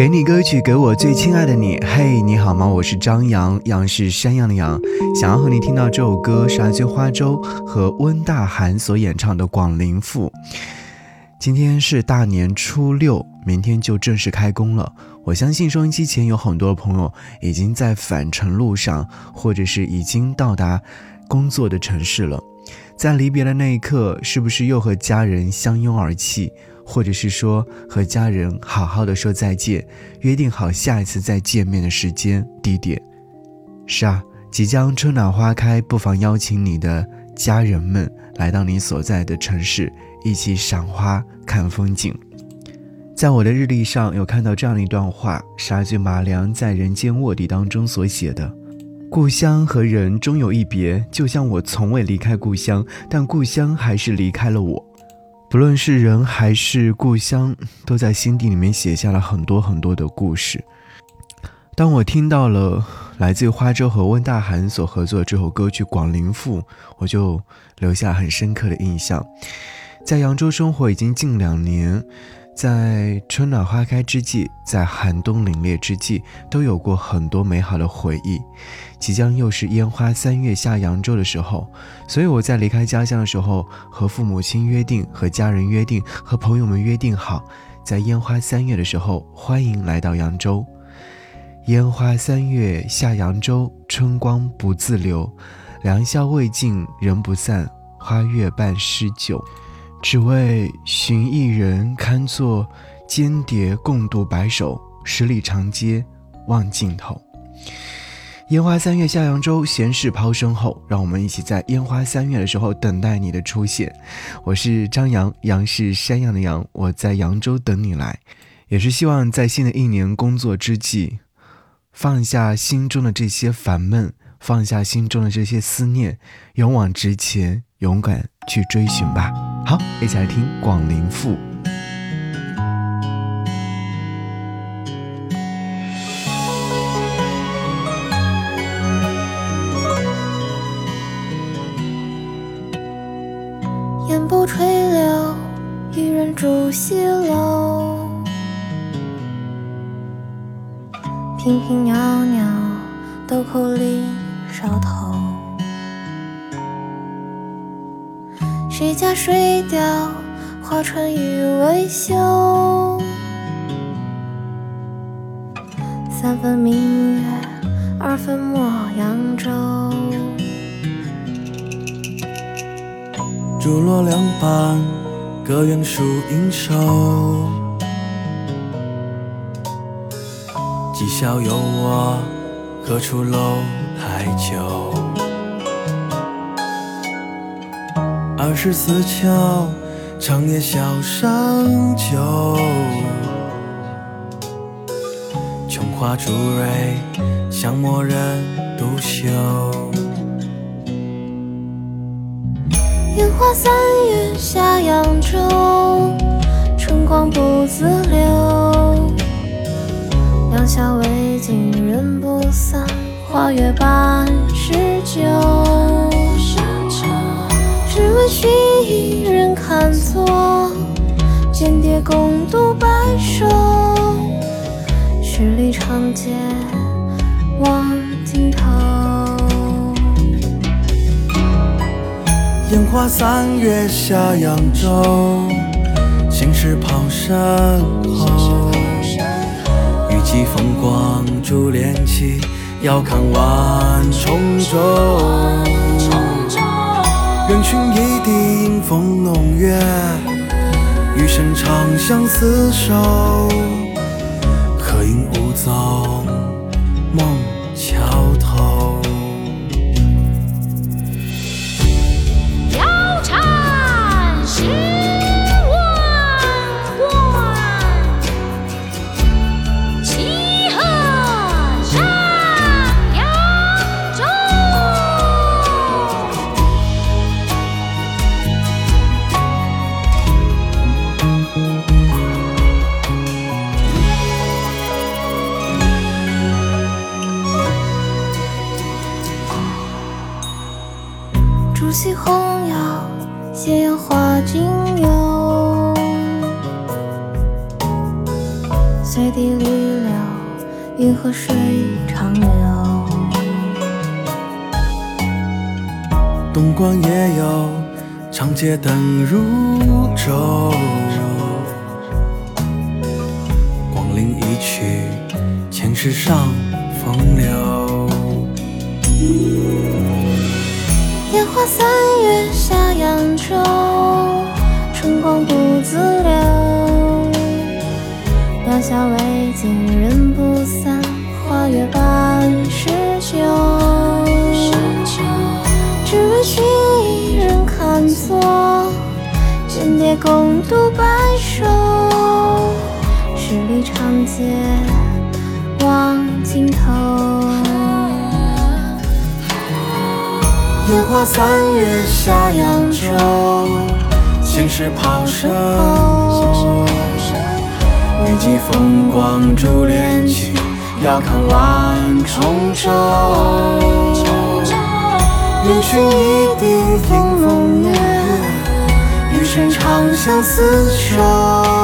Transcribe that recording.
给你歌曲，给我最亲爱的你。嘿，你好吗？我是张扬，杨是山羊的羊。想要和你听到这首歌是来自花粥和温大涵所演唱的《广陵赋》。今天是大年初六，明天就正式开工了。我相信收音机前有很多朋友已经在返程路上，或者是已经到达工作的城市了。在离别的那一刻，是不是又和家人相拥而泣？或者是说和家人好好的说再见，约定好下一次再见面的时间地点。是啊，即将春暖花开，不妨邀请你的家人们来到你所在的城市，一起赏花看风景。在我的日历上有看到这样一段话，是自马良在《人间卧底》当中所写的：“故乡和人终有一别，就像我从未离开故乡，但故乡还是离开了我。”不论是人还是故乡，都在心底里面写下了很多很多的故事。当我听到了来自花粥和温大寒所合作的这首歌曲《广陵赋》，我就留下很深刻的印象。在扬州生活已经近两年。在春暖花开之际，在寒冬凛冽之际，都有过很多美好的回忆。即将又是烟花三月下扬州的时候，所以我在离开家乡的时候，和父母亲约定，和家人约定，和朋友们约定好，在烟花三月的时候，欢迎来到扬州。烟花三月下扬州，春光不自留，良宵未尽人不散，花月半诗酒。只为寻一人，堪作间谍共度白首。十里长街望尽头。烟花三月下扬州，闲事抛身后，让我们一起在烟花三月的时候等待你的出现。我是张扬，杨是山羊的羊，我在扬州等你来，也是希望在新的一年工作之际，放下心中的这些烦闷，放下心中的这些思念，勇往直前，勇敢去追寻吧。好，一起来听《广陵赋》。烟波垂柳，一人住西楼。平平袅袅，豆蔻里梢头。谁家水调，花船欲未休。三分明月，二分莫扬州。竹落两旁，各园树影瘦。今宵有我，何处楼台酒？二十四桥，长夜笑上酒。琼花朱蕊，香墨人独秀。烟花三月下扬州，春光不自留。良宵未尽人不散，花月半诗酒。寻一人，看作间谍共度白首。十里长街望尽头。烟花三月下扬州，心事抛身后。雨霁风光珠帘起，遥看万重洲。人群一地迎风弄月，余生长相厮守，可应无踪，梦桥河水长流。东关也有长街灯如昼，光临一曲，前世上风流。烟花三月下扬州，春光不自留。两小未尽人不散，花月半十九。只为寻一人看作，间谍共度白首。十里长街望尽头。烟花三月下扬州，前世抛身后。雨季风光珠帘起，遥看万重洲。愿寻一地听风月，余生长相厮守。